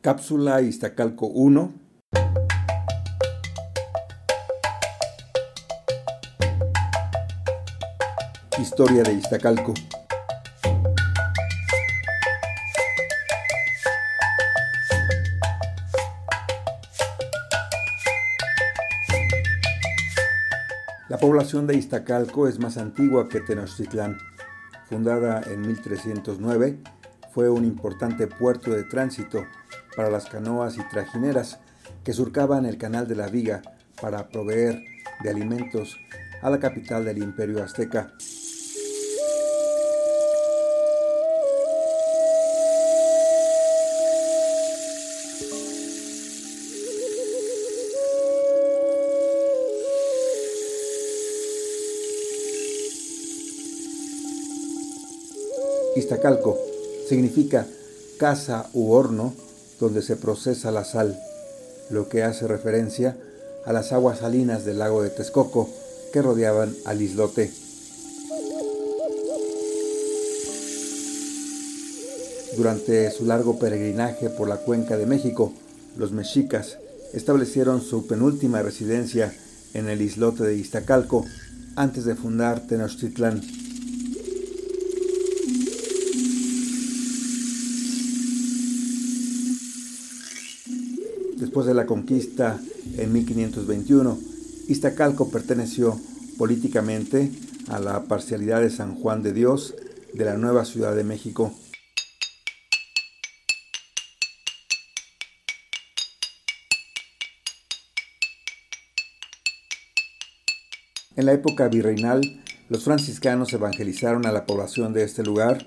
Cápsula Iztacalco 1. Historia de Iztacalco. La población de Iztacalco es más antigua que Tenochtitlán. Fundada en 1309, fue un importante puerto de tránsito para las canoas y trajineras que surcaban el canal de la Viga para proveer de alimentos a la capital del imperio azteca. Iztacalco significa casa u horno donde se procesa la sal, lo que hace referencia a las aguas salinas del lago de Texcoco que rodeaban al islote. Durante su largo peregrinaje por la cuenca de México, los mexicas establecieron su penúltima residencia en el islote de Iztacalco antes de fundar Tenochtitlán. Después de la conquista en 1521, Iztacalco perteneció políticamente a la parcialidad de San Juan de Dios de la nueva Ciudad de México. En la época virreinal, los franciscanos evangelizaron a la población de este lugar,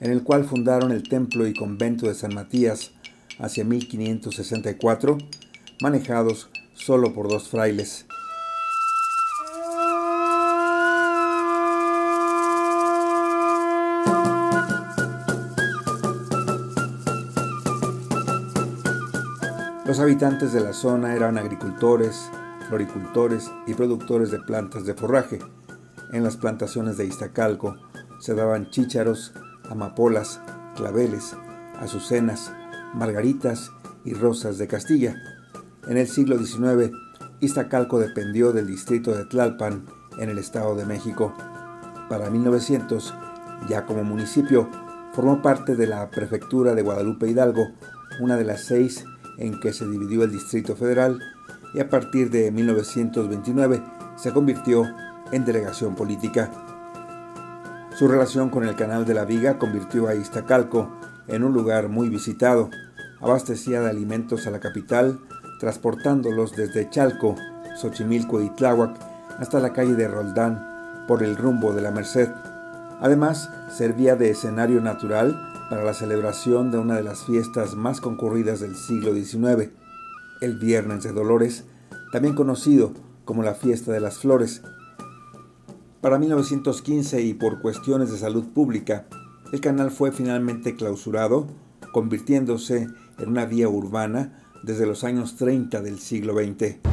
en el cual fundaron el templo y convento de San Matías, hacia 1564, manejados solo por dos frailes. Los habitantes de la zona eran agricultores, floricultores y productores de plantas de forraje. En las plantaciones de Iztacalco se daban chícharos, amapolas, claveles, azucenas, margaritas y rosas de Castilla. En el siglo XIX, Iztacalco dependió del distrito de Tlalpan en el Estado de México. Para 1900, ya como municipio, formó parte de la prefectura de Guadalupe Hidalgo, una de las seis en que se dividió el Distrito Federal, y a partir de 1929 se convirtió en delegación política. Su relación con el Canal de la Viga convirtió a Iztacalco en un lugar muy visitado. Abastecía de alimentos a la capital, transportándolos desde Chalco, Xochimilco y Tláhuac hasta la calle de Roldán por el rumbo de la Merced. Además, servía de escenario natural para la celebración de una de las fiestas más concurridas del siglo XIX, el Viernes de Dolores, también conocido como la Fiesta de las Flores. Para 1915 y por cuestiones de salud pública, el canal fue finalmente clausurado, convirtiéndose en una vía urbana desde los años 30 del siglo XX.